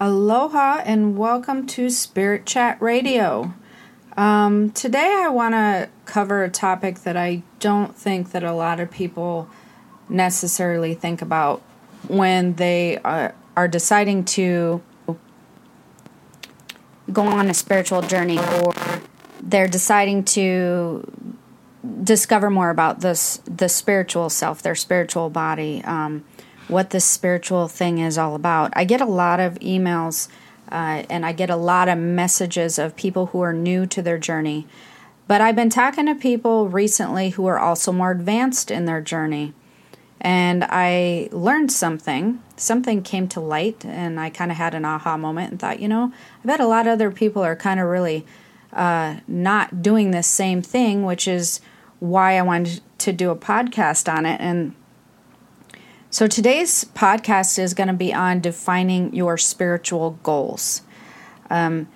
Aloha and welcome to Spirit Chat Radio. Um, today I want to cover a topic that I don't think that a lot of people necessarily think about when they are, are deciding to go on a spiritual journey or they're deciding to discover more about this the spiritual self, their spiritual body. Um, what this spiritual thing is all about. I get a lot of emails uh, and I get a lot of messages of people who are new to their journey. But I've been talking to people recently who are also more advanced in their journey. And I learned something. Something came to light, and I kind of had an aha moment and thought, you know, I bet a lot of other people are kind of really uh, not doing this same thing, which is why I wanted to do a podcast on it. And so today's podcast is going to be on defining your spiritual goals. Um,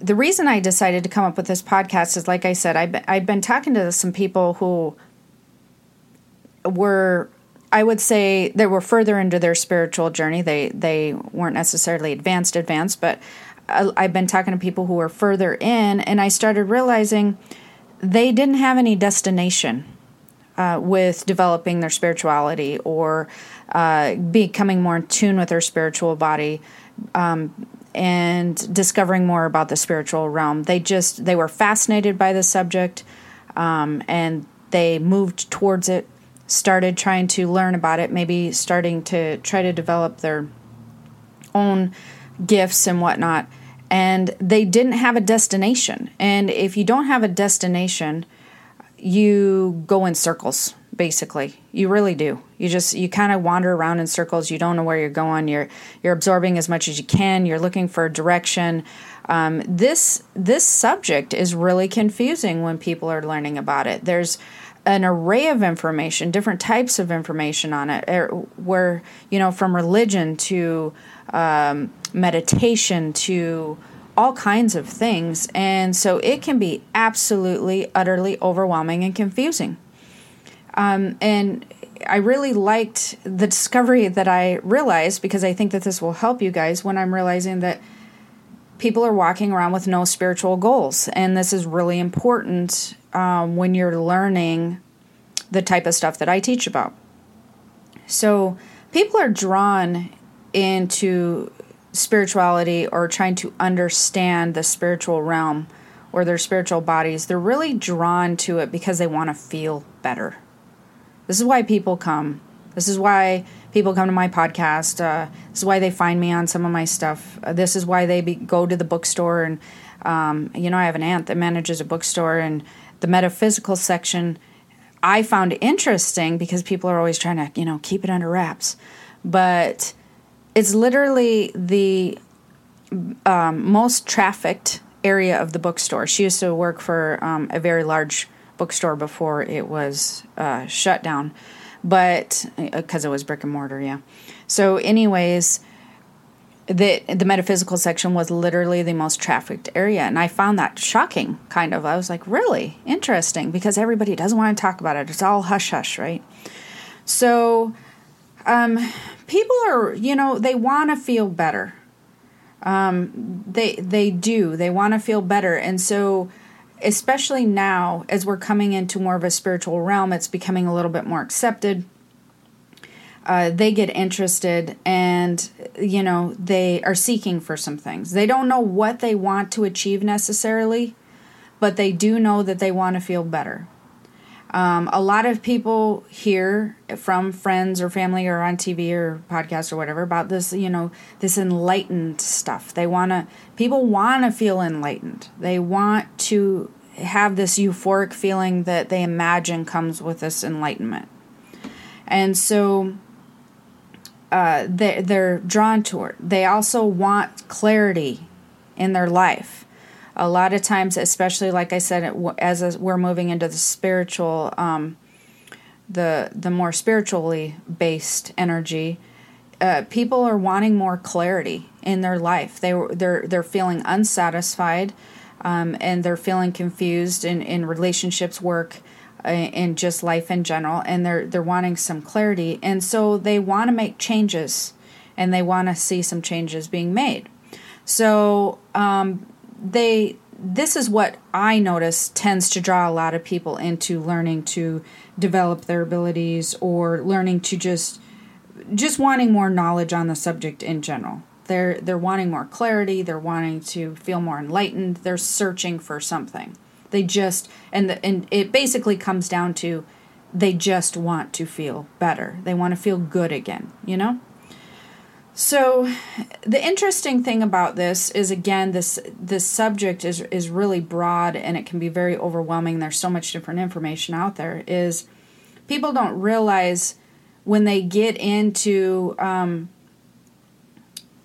the reason I decided to come up with this podcast is, like I said, I've been, I've been talking to some people who were, I would say, they were further into their spiritual journey. They they weren't necessarily advanced, advanced, but I, I've been talking to people who were further in, and I started realizing they didn't have any destination uh, with developing their spirituality or uh, becoming more in tune with their spiritual body um, and discovering more about the spiritual realm. They just they were fascinated by the subject um, and they moved towards it. Started trying to learn about it, maybe starting to try to develop their own gifts and whatnot. And they didn't have a destination. And if you don't have a destination, you go in circles basically. You really do. You just you kind of wander around in circles. You don't know where you're going. You're you're absorbing as much as you can. You're looking for direction. Um, this this subject is really confusing when people are learning about it. There's an array of information different types of information on it er, where you know from religion to um, meditation to all kinds of things. And so it can be absolutely, utterly overwhelming and confusing. Um, and I really liked the discovery that I realized because I think that this will help you guys when I'm realizing that people are walking around with no spiritual goals. And this is really important um, when you're learning the type of stuff that I teach about. So people are drawn into spirituality or trying to understand the spiritual realm or their spiritual bodies, they're really drawn to it because they want to feel better. This is why people come. This is why people come to my podcast. Uh, this is why they find me on some of my stuff. Uh, this is why they be, go to the bookstore. And, um, you know, I have an aunt that manages a bookstore, and the metaphysical section I found interesting because people are always trying to, you know, keep it under wraps. But it's literally the um, most trafficked area of the bookstore. She used to work for um, a very large bookstore before it was uh, shut down, but because uh, it was brick and mortar, yeah. So, anyways, the the metaphysical section was literally the most trafficked area, and I found that shocking. Kind of, I was like, really interesting because everybody doesn't want to talk about it. It's all hush hush, right? So um, people are, you know, they want to feel better. Um, they they do. They want to feel better, and so especially now as we're coming into more of a spiritual realm, it's becoming a little bit more accepted. Uh, they get interested and you know they are seeking for some things they don't know what they want to achieve necessarily but they do know that they want to feel better um, a lot of people hear from friends or family or on TV or podcast or whatever about this, you know, this enlightened stuff. They want to, people want to feel enlightened. They want to have this euphoric feeling that they imagine comes with this enlightenment. And so uh, they, they're drawn toward. They also want clarity in their life a lot of times, especially like I said, as we're moving into the spiritual, um, the the more spiritually based energy, uh, people are wanting more clarity in their life. They they're they're feeling unsatisfied, um, and they're feeling confused in in relationships, work, uh, in just life in general, and they're they're wanting some clarity, and so they want to make changes and they want to see some changes being made. So um, they this is what I notice tends to draw a lot of people into learning to develop their abilities or learning to just just wanting more knowledge on the subject in general. They're they're wanting more clarity, they're wanting to feel more enlightened, they're searching for something. They just and the, and it basically comes down to they just want to feel better. They want to feel good again, you know? So the interesting thing about this is again this this subject is is really broad and it can be very overwhelming. There's so much different information out there. Is people don't realize when they get into um,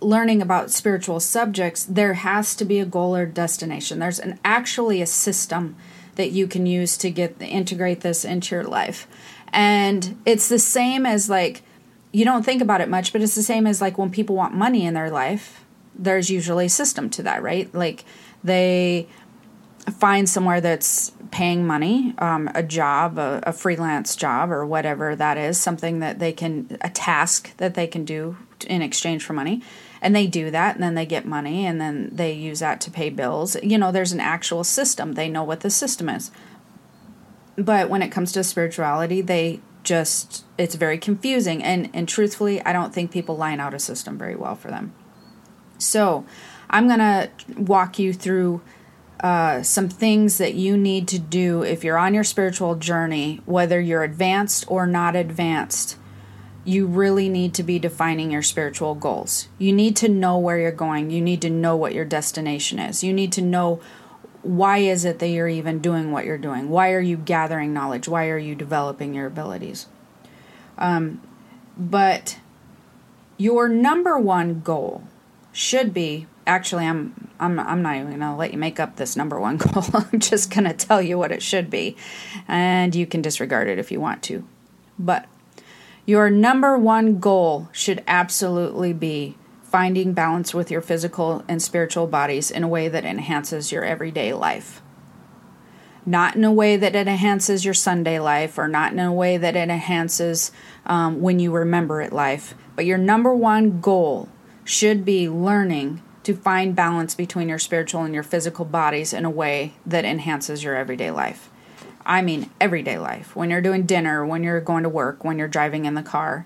learning about spiritual subjects, there has to be a goal or destination. There's an actually a system that you can use to get integrate this into your life, and it's the same as like you don't think about it much, but it's the same as like when people want money in their life, there's usually a system to that, right? Like they find somewhere that's paying money, um, a job, a, a, freelance job, or whatever that is, something that they can, a task that they can do in exchange for money. And they do that, and then they get money, and then they use that to pay bills. You know, there's an actual system. They know what the system is. But when it comes to spirituality, they just it's very confusing and and truthfully I don't think people line out a system very well for them. So, I'm going to walk you through uh, some things that you need to do if you're on your spiritual journey, whether you're advanced or not advanced. You really need to be defining your spiritual goals. You need to know where you're going. You need to know what your destination is. You need to know why is it that you're even doing what you're doing? Why are you gathering knowledge? Why are you developing your abilities? Um, but your number one goal should be actually I'm I'm I'm not even going to let you make up this number one goal. I'm just going to tell you what it should be and you can disregard it if you want to. But your number one goal should absolutely be finding balance with your physical and spiritual bodies in a way that enhances your everyday life. Not in a way that it enhances your Sunday life or not in a way that it enhances um, when you remember it life, but your number one goal should be learning to find balance between your spiritual and your physical bodies in a way that enhances your everyday life. I mean, everyday life. When you're doing dinner, when you're going to work, when you're driving in the car.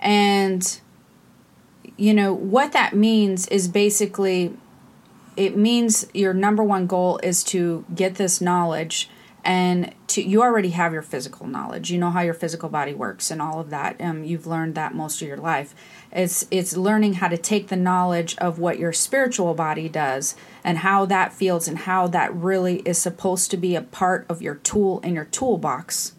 And you know, what that means is basically it means your number one goal is to get this knowledge and to you already have your physical knowledge. You know how your physical body works and all of that. Um, you've learned that most of your life. It's it's learning how to take the knowledge of what your spiritual body does and how that feels and how that really is supposed to be a part of your tool in your toolbox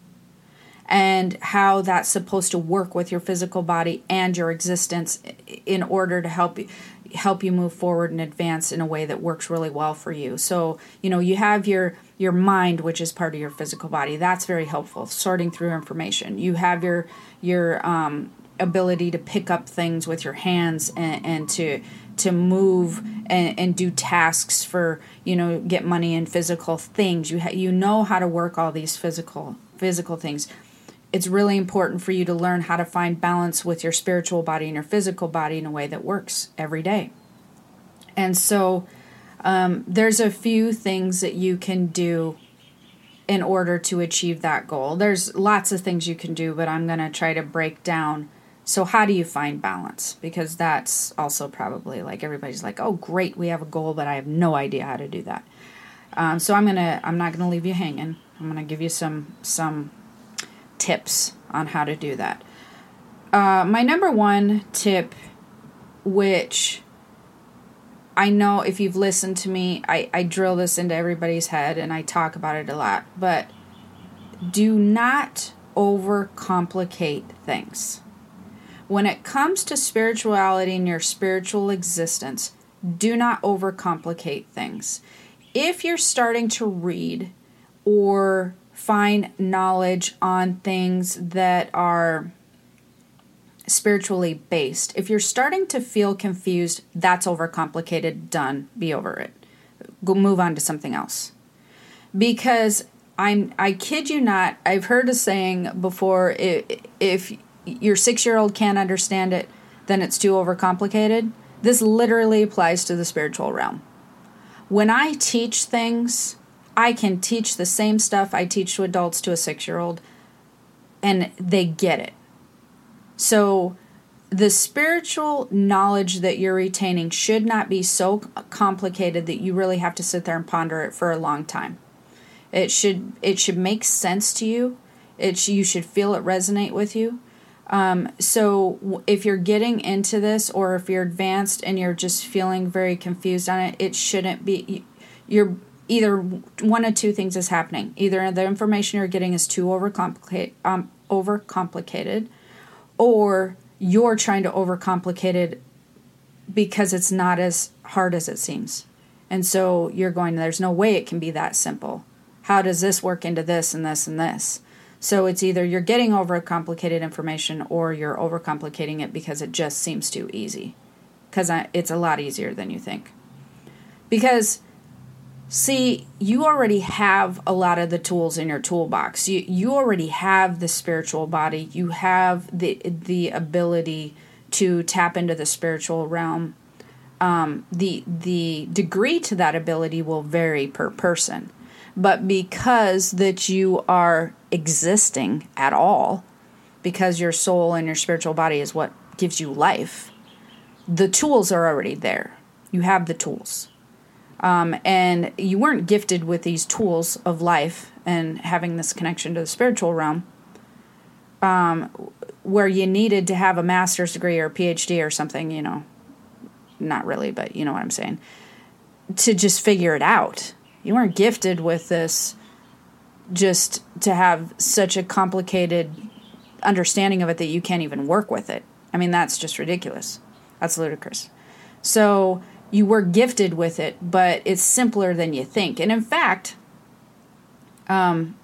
and how that's supposed to work with your physical body and your existence in order to help you help you move forward and advance in a way that works really well for you. So, you know, you have your your mind which is part of your physical body. That's very helpful sorting through information. You have your your um ability to pick up things with your hands and, and to to move and, and do tasks for you know get money and physical things you ha- you know how to work all these physical physical things it's really important for you to learn how to find balance with your spiritual body and your physical body in a way that works every day. And so um, there's a few things that you can do in order to achieve that goal. There's lots of things you can do, but I'm going to try to break down. So, how do you find balance? Because that's also probably like everybody's like, oh, great, we have a goal, but I have no idea how to do that. Um, so I'm gonna, I'm not gonna leave you hanging. I'm gonna give you some some tips on how to do that. Uh, my number one tip, which I know if you've listened to me, I, I drill this into everybody's head and I talk about it a lot, but do not overcomplicate things. When it comes to spirituality and your spiritual existence, do not overcomplicate things. If you're starting to read or find knowledge on things that are spiritually based. If you're starting to feel confused, that's overcomplicated, done, be over it. Go move on to something else. Because I'm I kid you not, I've heard a saying before if, if your 6-year-old can't understand it, then it's too overcomplicated. This literally applies to the spiritual realm. When I teach things, I can teach the same stuff I teach to adults to a six year old, and they get it. So, the spiritual knowledge that you're retaining should not be so complicated that you really have to sit there and ponder it for a long time. It should it should make sense to you. It you should feel it resonate with you. Um, so if you're getting into this, or if you're advanced and you're just feeling very confused on it, it shouldn't be. You're either one of two things is happening. Either the information you're getting is too overcomplicate, um, overcomplicated, or you're trying to overcomplicate it because it's not as hard as it seems. And so you're going, there's no way it can be that simple. How does this work into this and this and this? So it's either you're getting overcomplicated information or you're overcomplicating it because it just seems too easy. Because it's a lot easier than you think. Because See, you already have a lot of the tools in your toolbox. You you already have the spiritual body. You have the the ability to tap into the spiritual realm. Um, the the degree to that ability will vary per person, but because that you are existing at all, because your soul and your spiritual body is what gives you life, the tools are already there. You have the tools um, and you weren't gifted with these tools of life and having this connection to the spiritual realm um, where you needed to have a master's degree or a phd or something you know. Not really but you know what i'm saying. To just figure it out. You weren't gifted with this just to have such a complicated understanding of it that you can't even work with it. I mean that's just ridiculous. That's ludicrous. So you were gifted with it, but it's simpler than you think. And in fact, um,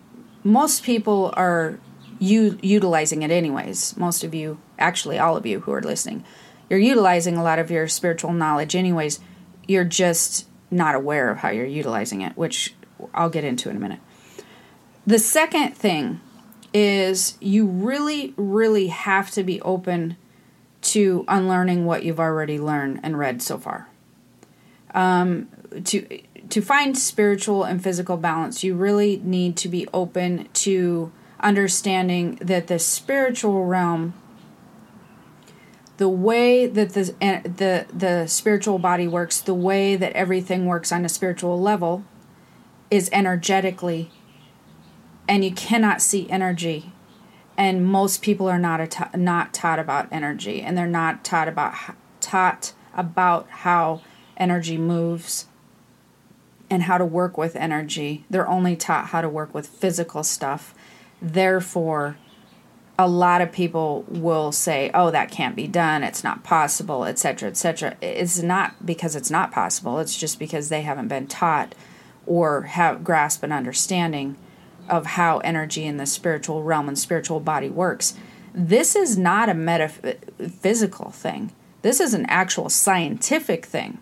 most people are u- utilizing it anyways. Most of you, actually, all of you who are listening, you're utilizing a lot of your spiritual knowledge anyways. You're just not aware of how you're utilizing it, which I'll get into in a minute. The second thing is you really, really have to be open to unlearning what you've already learned and read so far um, to to find spiritual and physical balance, you really need to be open to understanding that the spiritual realm, the way that the the the spiritual body works, the way that everything works on a spiritual level, is energetically, and you cannot see energy. And most people are not ta- not taught about energy and they're not taught about taught about how energy moves and how to work with energy. They're only taught how to work with physical stuff. Therefore, a lot of people will say, "Oh, that can't be done. It's not possible, etc., etc." It's not because it's not possible. It's just because they haven't been taught or have grasp an understanding of how energy in the spiritual realm and spiritual body works. This is not a metaphysical thing. This is an actual scientific thing.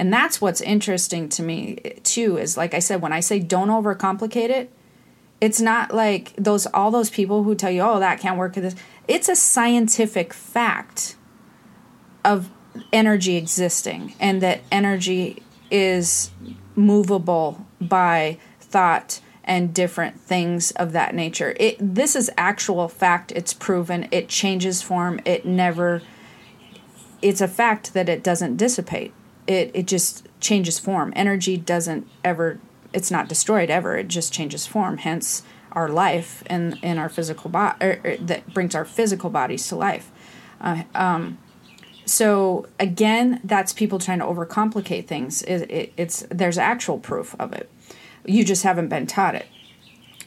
And that's what's interesting to me too is like I said when I say don't overcomplicate it, it's not like those all those people who tell you, "Oh, that can't work this." It's a scientific fact of energy existing and that energy is movable by thought and different things of that nature. It this is actual fact. It's proven. It changes form. It never it's a fact that it doesn't dissipate it it just changes form. Energy doesn't ever it's not destroyed ever. It just changes form. Hence our life and in our physical body er, er, that brings our physical bodies to life. Uh, um, so again, that's people trying to overcomplicate things. It, it, it's there's actual proof of it. You just haven't been taught it.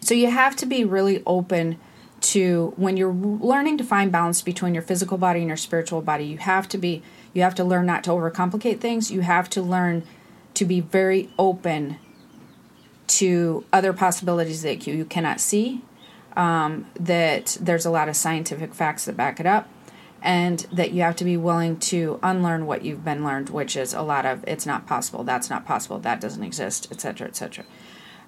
So you have to be really open to when you're learning to find balance between your physical body and your spiritual body. You have to be you have to learn not to overcomplicate things. You have to learn to be very open to other possibilities that you, you cannot see. Um, that there's a lot of scientific facts that back it up, and that you have to be willing to unlearn what you've been learned, which is a lot of it's not possible, that's not possible, that doesn't exist, etc., etc.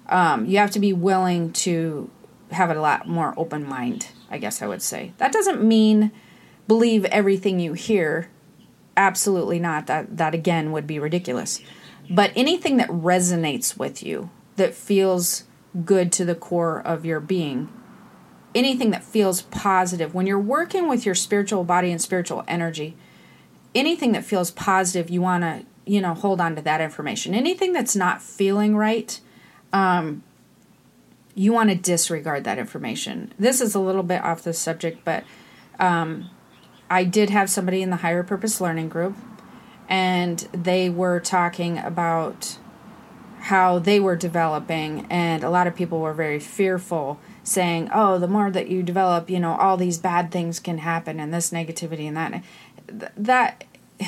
Um, you have to be willing to have a lot more open mind, I guess I would say. That doesn't mean believe everything you hear. Absolutely not. That that again would be ridiculous. But anything that resonates with you, that feels good to the core of your being, anything that feels positive, when you're working with your spiritual body and spiritual energy, anything that feels positive, you want to, you know, hold on to that information. Anything that's not feeling right, um, you want to disregard that information. This is a little bit off the subject, but um, I did have somebody in the higher purpose learning group, and they were talking about how they were developing, and a lot of people were very fearful, saying, "Oh, the more that you develop, you know, all these bad things can happen, and this negativity and that." That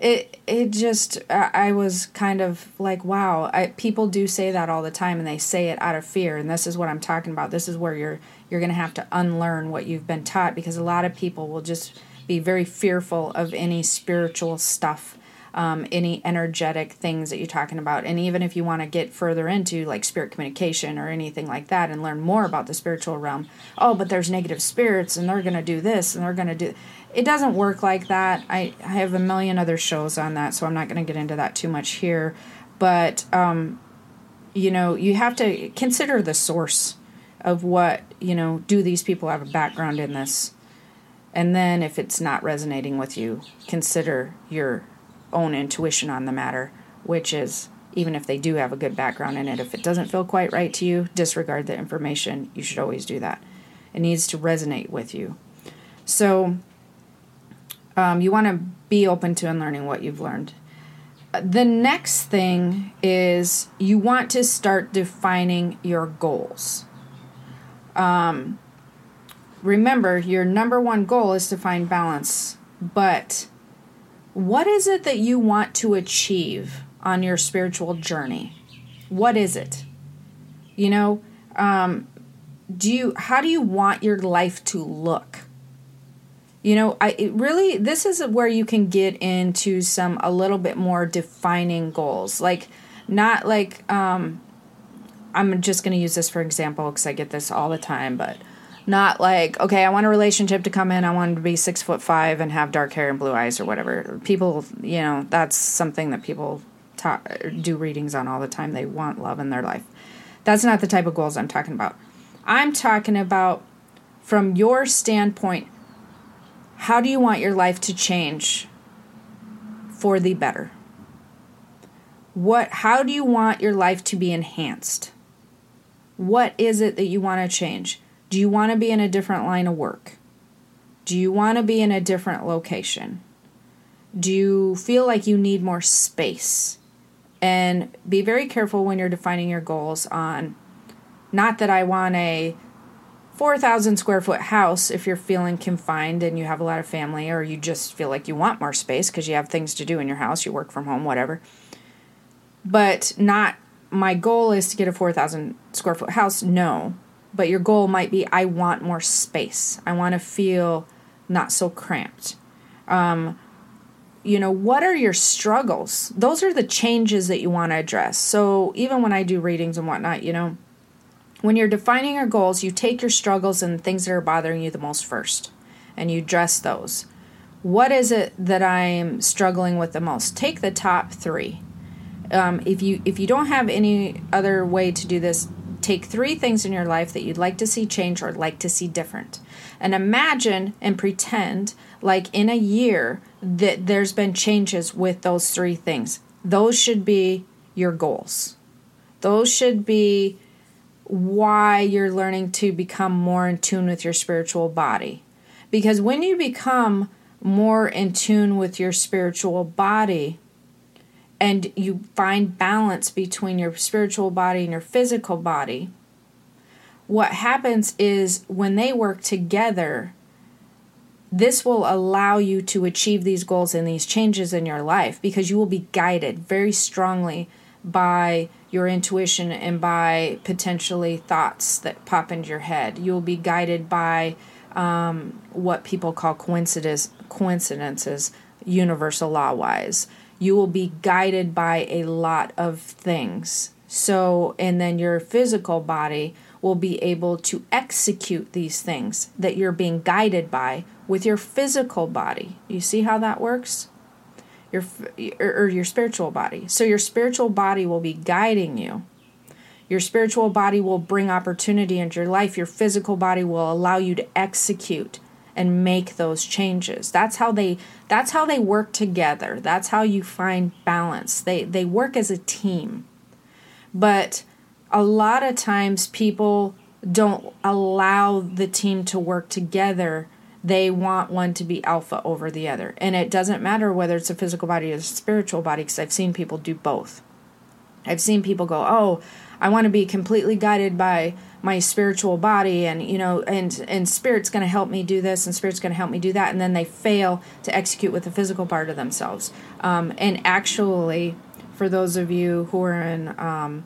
it it just I was kind of like wow I, people do say that all the time and they say it out of fear and this is what I'm talking about. This is where you're you're to have to unlearn what you've been taught because a lot of people will just be very fearful of any spiritual stuff um, any energetic things that you're talking about and even if you want to get further into like spirit communication or anything like that and learn more about the spiritual realm oh but there's negative spirits and they're going to do this and they're going to do it doesn't work like that. I, I have a million other shows on that, so I'm not going to get into that too much here. But, um, you know, you have to consider the source of what, you know, do these people have a background in this? And then if it's not resonating with you, consider your own intuition on the matter, which is even if they do have a good background in it, if it doesn't feel quite right to you, disregard the information. You should always do that. It needs to resonate with you. So, um, you want to be open to and learning what you've learned. The next thing is you want to start defining your goals. Um, remember, your number one goal is to find balance, but what is it that you want to achieve on your spiritual journey? What is it? You know, um, do you how do you want your life to look? you know i really this is where you can get into some a little bit more defining goals like not like um i'm just going to use this for example because i get this all the time but not like okay i want a relationship to come in i want to be six foot five and have dark hair and blue eyes or whatever people you know that's something that people do readings on all the time they want love in their life that's not the type of goals i'm talking about i'm talking about from your standpoint how do you want your life to change for the better? What how do you want your life to be enhanced? What is it that you want to change? Do you want to be in a different line of work? Do you want to be in a different location? Do you feel like you need more space? And be very careful when you're defining your goals on not that I want a 4,000 square foot house if you're feeling confined and you have a lot of family or you just feel like you want more space because you have things to do in your house, you work from home, whatever. But not my goal is to get a 4,000 square foot house. No. But your goal might be I want more space. I want to feel not so cramped. Um, you know, what are your struggles? Those are the changes that you want to address. So even when I do readings and whatnot, you know, when you're defining your goals, you take your struggles and things that are bothering you the most first and you address those. What is it that I'm struggling with the most? Take the top three. Um, if you if you don't have any other way to do this, take three things in your life that you'd like to see change or like to see different, and imagine and pretend like in a year that there's been changes with those three things. Those should be your goals. Those should be why you're learning to become more in tune with your spiritual body. Because when you become more in tune with your spiritual body and you find balance between your spiritual body and your physical body, what happens is when they work together, this will allow you to achieve these goals and these changes in your life because you will be guided very strongly by your intuition and by potentially thoughts that pop into your head. You'll be guided by um, what people call coincidence, coincidences, universal law wise. You will be guided by a lot of things. So, and then your physical body will be able to execute these things that you're being guided by with your physical body. You see how that works? Your or your spiritual body. So your spiritual body will be guiding you. Your spiritual body will bring opportunity into your life. Your physical body will allow you to execute and make those changes. That's how they that's how they work together. That's how you find balance. They they work as a team. But a lot of times people don't allow the team to work together. They want one to be alpha over the other. And it doesn't matter whether it's a physical body or a spiritual body because I've seen people do both. I've seen people go, "Oh, I want to be completely guided by my spiritual body and you know and and spirit's going to help me do this and spirit's going to help me do that and then they fail to execute with the physical part of themselves. Um, and actually for those of you who are in um,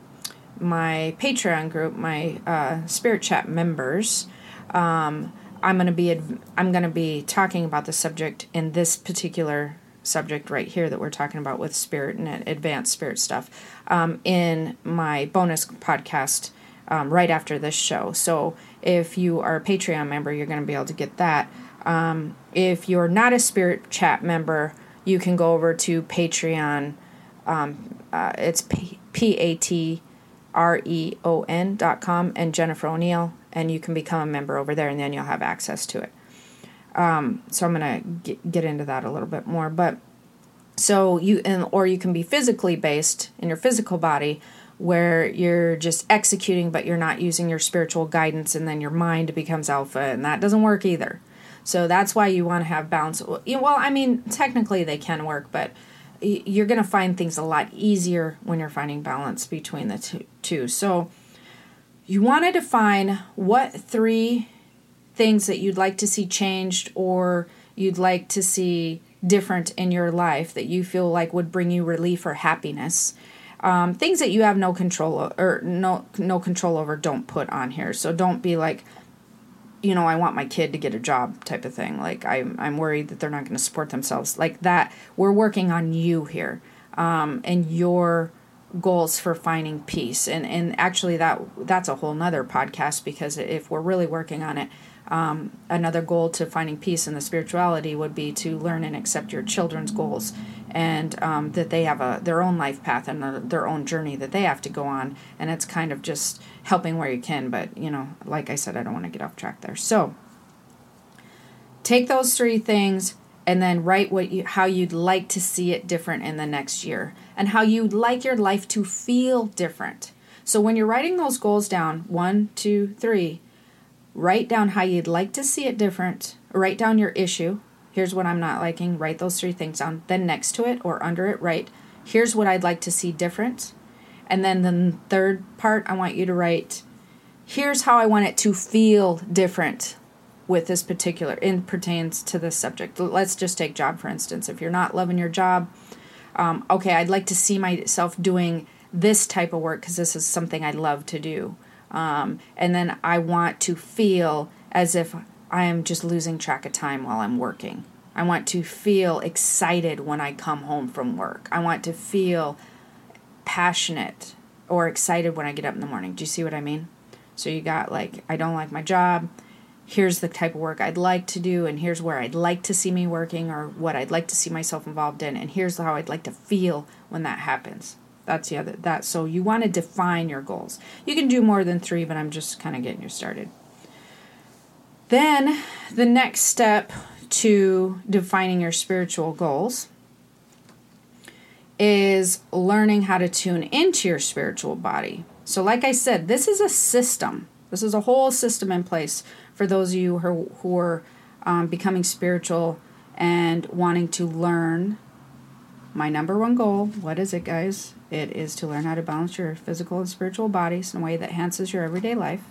my patreon group my uh, spirit chat members um, i'm going to be i'm going to be talking about the subject in this particular subject right here that we're talking about with spirit and advanced spirit stuff um, in my bonus podcast um, right after this show. So if you are a Patreon member, you're going to be able to get that. Um, if you're not a Spirit Chat member, you can go over to Patreon. Um, uh, it's P A T R E O N dot com and Jennifer O'Neill, and you can become a member over there, and then you'll have access to it. Um, so I'm gonna get, get into that a little bit more, but so you and or you can be physically based in your physical body where you're just executing but you're not using your spiritual guidance and then your mind becomes alpha and that doesn't work either. So that's why you want to have balance. Well i mean technically they can work but you're going to find things a lot easier when you're finding balance between the two so you want to define what three things that you'd like to see changed or you'd like to see different in your life that you feel like would bring you relief or happiness um, things that you have no control or no no control over don't put on here. So don't be like, you know, I want my kid to get a job type of thing. Like I'm I'm worried that they're not going to support themselves. Like that. We're working on you here um, and your goals for finding peace. And and actually that that's a whole nother podcast because if we're really working on it. Um, another goal to finding peace in the spirituality would be to learn and accept your children's goals and um, that they have a their own life path and a, their own journey that they have to go on. And it's kind of just helping where you can but you know like i said i don't want to get off track there. So take those three things and then write what you how you'd like to see it different in the next year and how you'd like your life to feel different. So when you're writing those goals down one two three write down how you'd like to see it different write down your issue Here's what I'm not liking. Write those three things down. Then next to it or under it, write, here's what I'd like to see different. And then the third part, I want you to write, here's how I want it to feel different with this particular, it pertains to this subject. Let's just take job, for instance. If you're not loving your job, um, okay, I'd like to see myself doing this type of work because this is something I love to do. Um, and then I want to feel as if I am just losing track of time while I'm working. I want to feel excited when I come home from work. I want to feel passionate or excited when I get up in the morning. Do you see what I mean? So you got like, I don't like my job. Here's the type of work I'd like to do, and here's where I'd like to see me working or what I'd like to see myself involved in, and here's how I'd like to feel when that happens. That's the other that so you want to define your goals. You can do more than 3, but I'm just kind of getting you started. Then, the next step to defining your spiritual goals is learning how to tune into your spiritual body. So, like I said, this is a system. This is a whole system in place for those of you who, who are um, becoming spiritual and wanting to learn. My number one goal, what is it, guys? It is to learn how to balance your physical and spiritual bodies in a way that enhances your everyday life.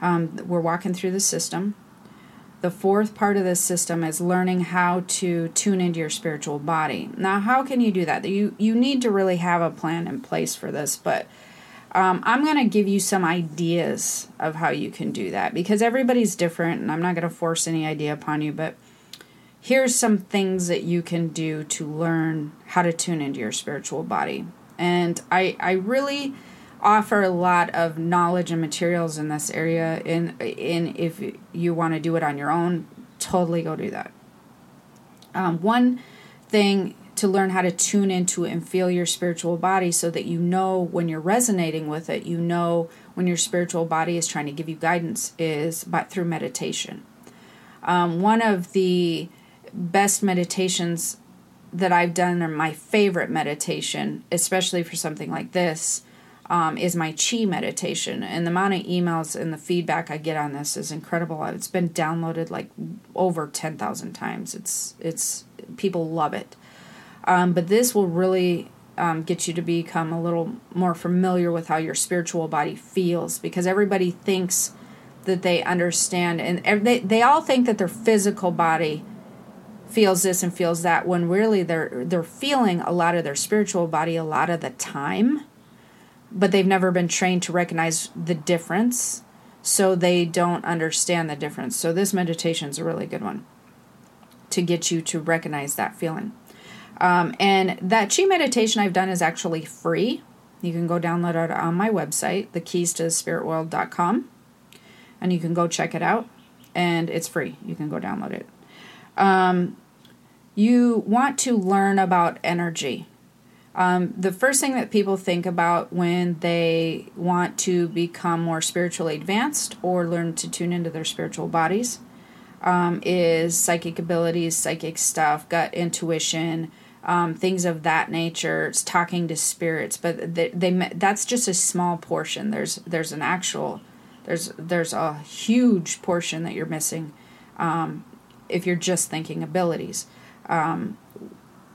Um, we're walking through the system. The fourth part of this system is learning how to tune into your spiritual body. Now, how can you do that? You you need to really have a plan in place for this, but um, I'm going to give you some ideas of how you can do that because everybody's different, and I'm not going to force any idea upon you. But here's some things that you can do to learn how to tune into your spiritual body. And I I really offer a lot of knowledge and materials in this area in in if you want to do it on your own totally go do that. Um, one thing to learn how to tune into and feel your spiritual body so that you know when you're resonating with it, you know when your spiritual body is trying to give you guidance is by, through meditation. Um, one of the best meditations that I've done, or my favorite meditation, especially for something like this, um, is my chi meditation. And the amount of emails and the feedback I get on this is incredible. It's been downloaded like over ten thousand times. It's it's people love it. Um, but this will really um, get you to become a little more familiar with how your spiritual body feels because everybody thinks that they understand and they, they all think that their physical body feels this and feels that when really they're they're feeling a lot of their spiritual body a lot of the time but they've never been trained to recognize the difference so they don't understand the difference so this meditation is a really good one to get you to recognize that feeling um, and that chi meditation I've done is actually free. You can go download it on my website, thekeys to spiritworld.com, and you can go check it out. And it's free. You can go download it. Um, you want to learn about energy. Um, the first thing that people think about when they want to become more spiritually advanced or learn to tune into their spiritual bodies um, is psychic abilities, psychic stuff, gut intuition, um, things of that nature. It's talking to spirits, but they, they that's just a small portion. There's there's an actual there's there's a huge portion that you're missing um, if you're just thinking abilities. Um,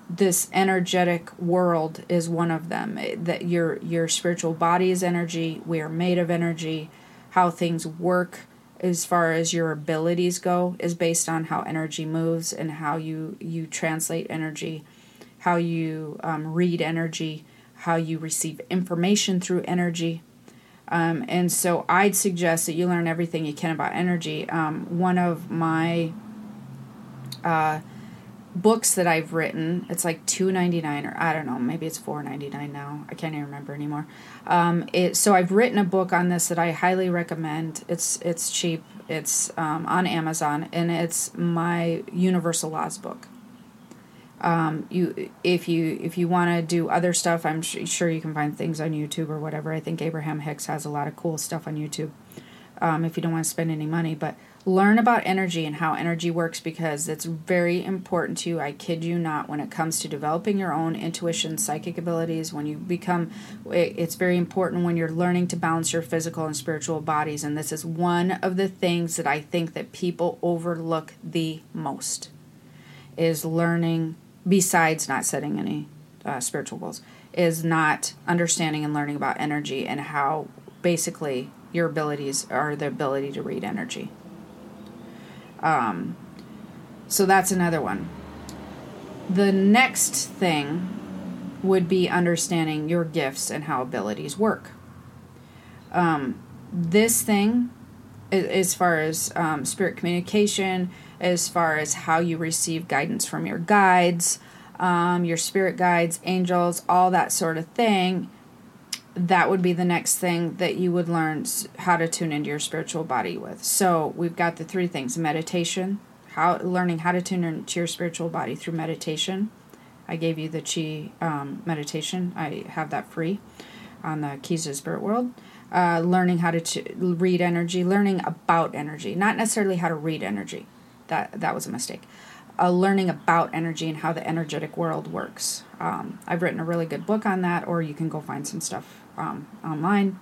this energetic world is one of them. That your your spiritual body is energy. We are made of energy. How things work as far as your abilities go is based on how energy moves and how you you translate energy how you um, read energy, how you receive information through energy. Um, and so I'd suggest that you learn everything you can about energy. Um, one of my uh, books that I've written, it's like two ninety nine or I don't know, maybe it's four ninety nine now. I can't even remember anymore. Um, it so I've written a book on this that I highly recommend. It's it's cheap. It's um, on Amazon and it's my Universal Laws book um, you if you if you want to do other stuff i'm sh- sure you can find things on youtube or whatever i think abraham hicks has a lot of cool stuff on youtube um, if you don't want to spend any money but learn about energy and how energy works because it's very important to you. I kid you not. When it comes to developing your own intuition psychic abilities when you become it's very important when you're learning to balance your physical and spiritual bodies. And this is one of the things that i think that people overlook the most is learning besides not setting any uh, spiritual goals, is not understanding and learning about energy and how basically your abilities are the ability to read energy. Um, so that's another one. The next thing would be understanding your gifts and how abilities work. Um, this thing, as far as um, spirit communication, as far as how you receive guidance from your guides, um, your spirit guides, angels, all that sort of thing. That would be the next thing that you would learn how to tune into your spiritual body with. So we've got the three things: meditation, how learning how to tune into your spiritual body through meditation. I gave you the chi um, meditation. I have that free on the Keys to the Spirit World. Uh, learning how to t- read energy, learning about energy, not necessarily how to read energy that that was a mistake. Uh, learning about energy and how the energetic world works. Um, I've written a really good book on that, or you can go find some stuff um, online.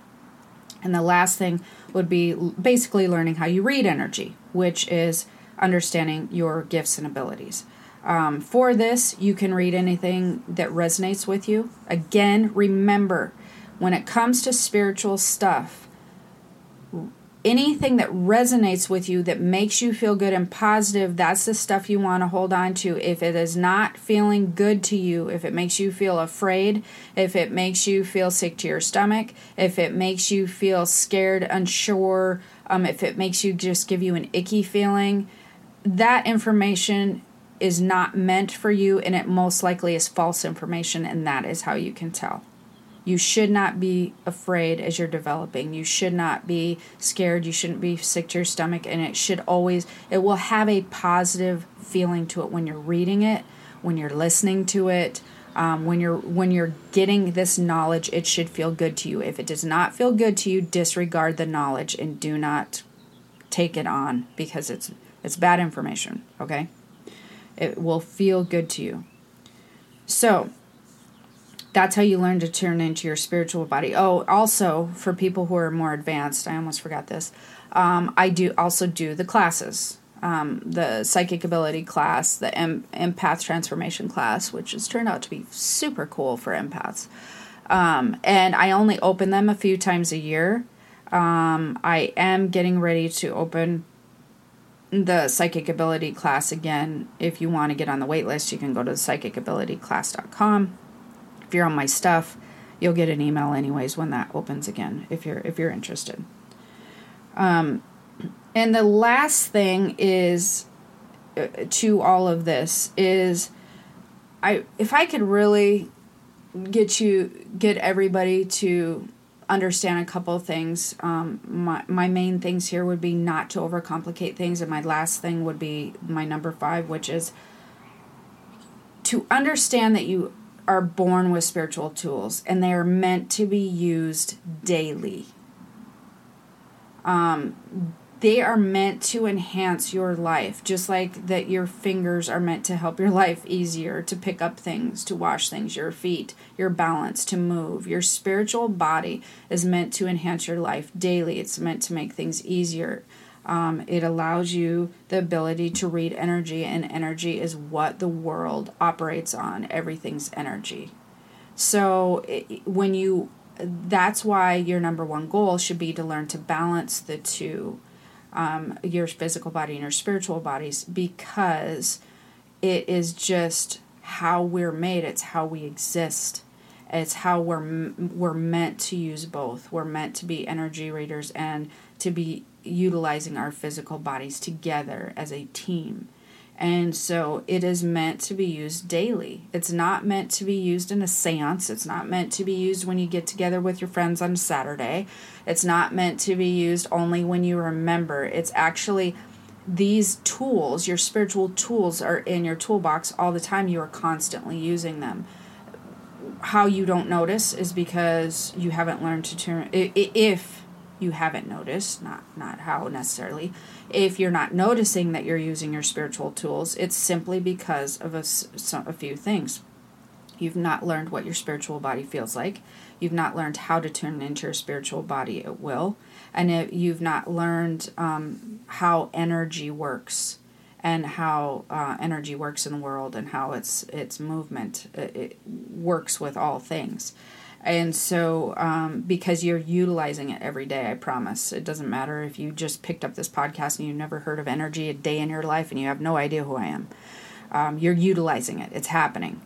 And the last thing would be basically learning how you read energy, which is understanding your gifts and abilities. Um, for this, you can read anything that resonates with you. Again, remember when it comes to spiritual stuff, anything that resonates with you that makes you feel good and positive, that's the stuff you want to hold on to. If it is not feeling good to you, if it makes you feel afraid, if it makes you feel sick to your stomach, if it makes you feel scared, unsure, um, if it makes you just give you an icky feeling, that information is not meant for you and it most likely is false information, and that is how you can tell. You should not be afraid as you're developing. You should not be scared. You shouldn't be sick to your stomach. And it should always, it will have a positive feeling to it when you're reading it, when you're listening to it. Um, when you're when you're getting this knowledge it should feel good to you if it does not feel good to you disregard the knowledge and do not take it on because it's it's bad information okay it will feel good to you so that's how you learn to turn into your spiritual body. Oh, also for people who are more advanced, I almost forgot this. Um, I do also do the classes, um, the psychic ability class, the em- empath transformation class, which has turned out to be super cool for empaths. Um, and I only open them a few times a year. Um, I am getting ready to open the psychic ability class again. If you want to get on the wait list, you can go to psychicabilityclass.com if you're on my stuff, you'll get an email anyways when that opens again if you're if you're interested. Um, and the last thing is uh, to all of this is I if I could really get you get everybody to understand a couple of things. Um, my my main things here would be not to overcomplicate things, and my last thing would be my number five, which is to understand that you are born with spiritual tools and they are meant to be used daily. Um, they are meant to enhance your life, just like that your fingers are meant to help your life easier, to pick up things, to wash things, your feet, your balance, to move. Your spiritual body is meant to enhance your life daily. It's meant to make things easier. Um, it allows you the ability to read energy, and energy is what the world operates on. Everything's energy. So it, when you, that's why your number one goal should be to learn to balance the two, um, your physical body and your spiritual bodies, because it is just how we're made. It's how we exist. It's how we're we're meant to use both. We're meant to be energy readers and to be utilizing our physical bodies together as a team. And so it is meant to be used daily. It's not meant to be used in a seance. It's not meant to be used when you get together with your friends on Saturday. It's not meant to be used only when you remember. It's actually these tools, your spiritual tools, are in your toolbox all the time. You are constantly using them. How you don't notice is because you haven't learned to turn. If you haven't noticed, not not how necessarily. If you're not noticing that you're using your spiritual tools, it's simply because of a, a few things. You've not learned what your spiritual body feels like. You've not learned how to turn into your spiritual body at will, and you've not learned um, how energy works and how uh, energy works in the world and how its its movement it, it works with all things. And so, um, because you're utilizing it every day, I promise. It doesn't matter if you just picked up this podcast and you've never heard of energy a day in your life and you have no idea who I am. Um, you're utilizing it, it's happening.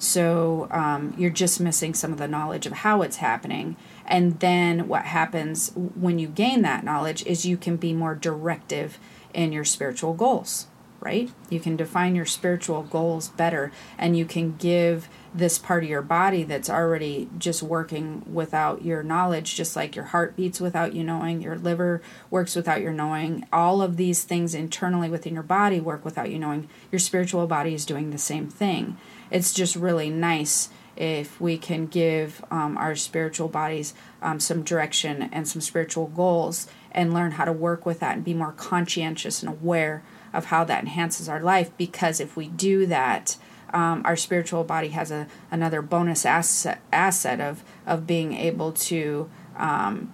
So, um, you're just missing some of the knowledge of how it's happening. And then, what happens when you gain that knowledge is you can be more directive in your spiritual goals right? You can define your spiritual goals better and you can give this part of your body that's already just working without your knowledge, just like your heart beats without you knowing, your liver works without your knowing. All of these things internally within your body work without you knowing. Your spiritual body is doing the same thing. It's just really nice if we can give um, our spiritual bodies um, some direction and some spiritual goals and learn how to work with that and be more conscientious and aware of how that enhances our life because if we do that um, our spiritual body has a another bonus asset asset of of being able to um,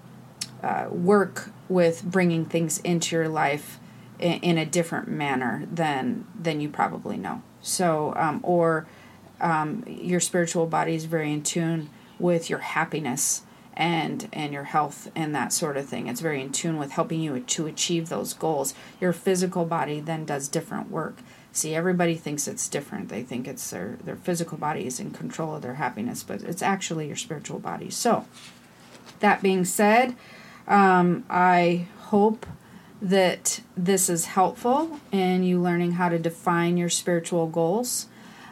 uh, work with bringing things into your life in, in, a different manner than than you probably know. So um, or um, your spiritual body is very in tune with your happiness and and your health and that sort of thing. It's very in tune with helping you to achieve those goals. Your physical body then does different work. See, everybody thinks it's different. They think it's their their physical body is in control of their happiness, but it's actually your spiritual body. So, that being said, um, I hope that this is helpful in you learning how to define your spiritual goals.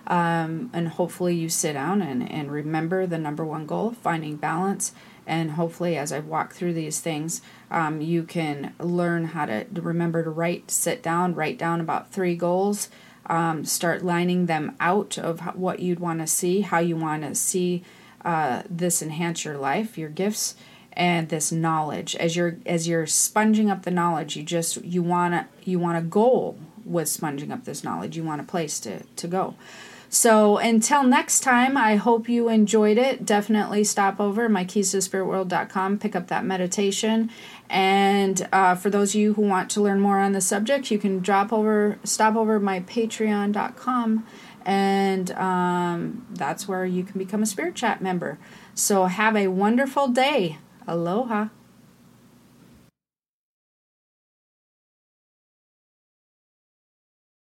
Um, and hopefully, you sit down and, and remember the number one goal finding balance. And hopefully, as I walk through these things, um, you can learn how to remember to write, sit down, write down about three goals. Um, start lining them out of what you'd want to see, how you want to see uh, this enhance your life, your gifts, and this knowledge. As you're as you're sponging up the knowledge, you just you wanna you want a goal with sponging up this knowledge. You want a place to to go. So until next time, I hope you enjoyed it. Definitely stop over my keys to spiritworld.com, pick up that meditation. And uh, for those of you who want to learn more on the subject, you can drop over, stop over my patreon.com and um, that's where you can become a Spirit Chat member. So have a wonderful day. Aloha.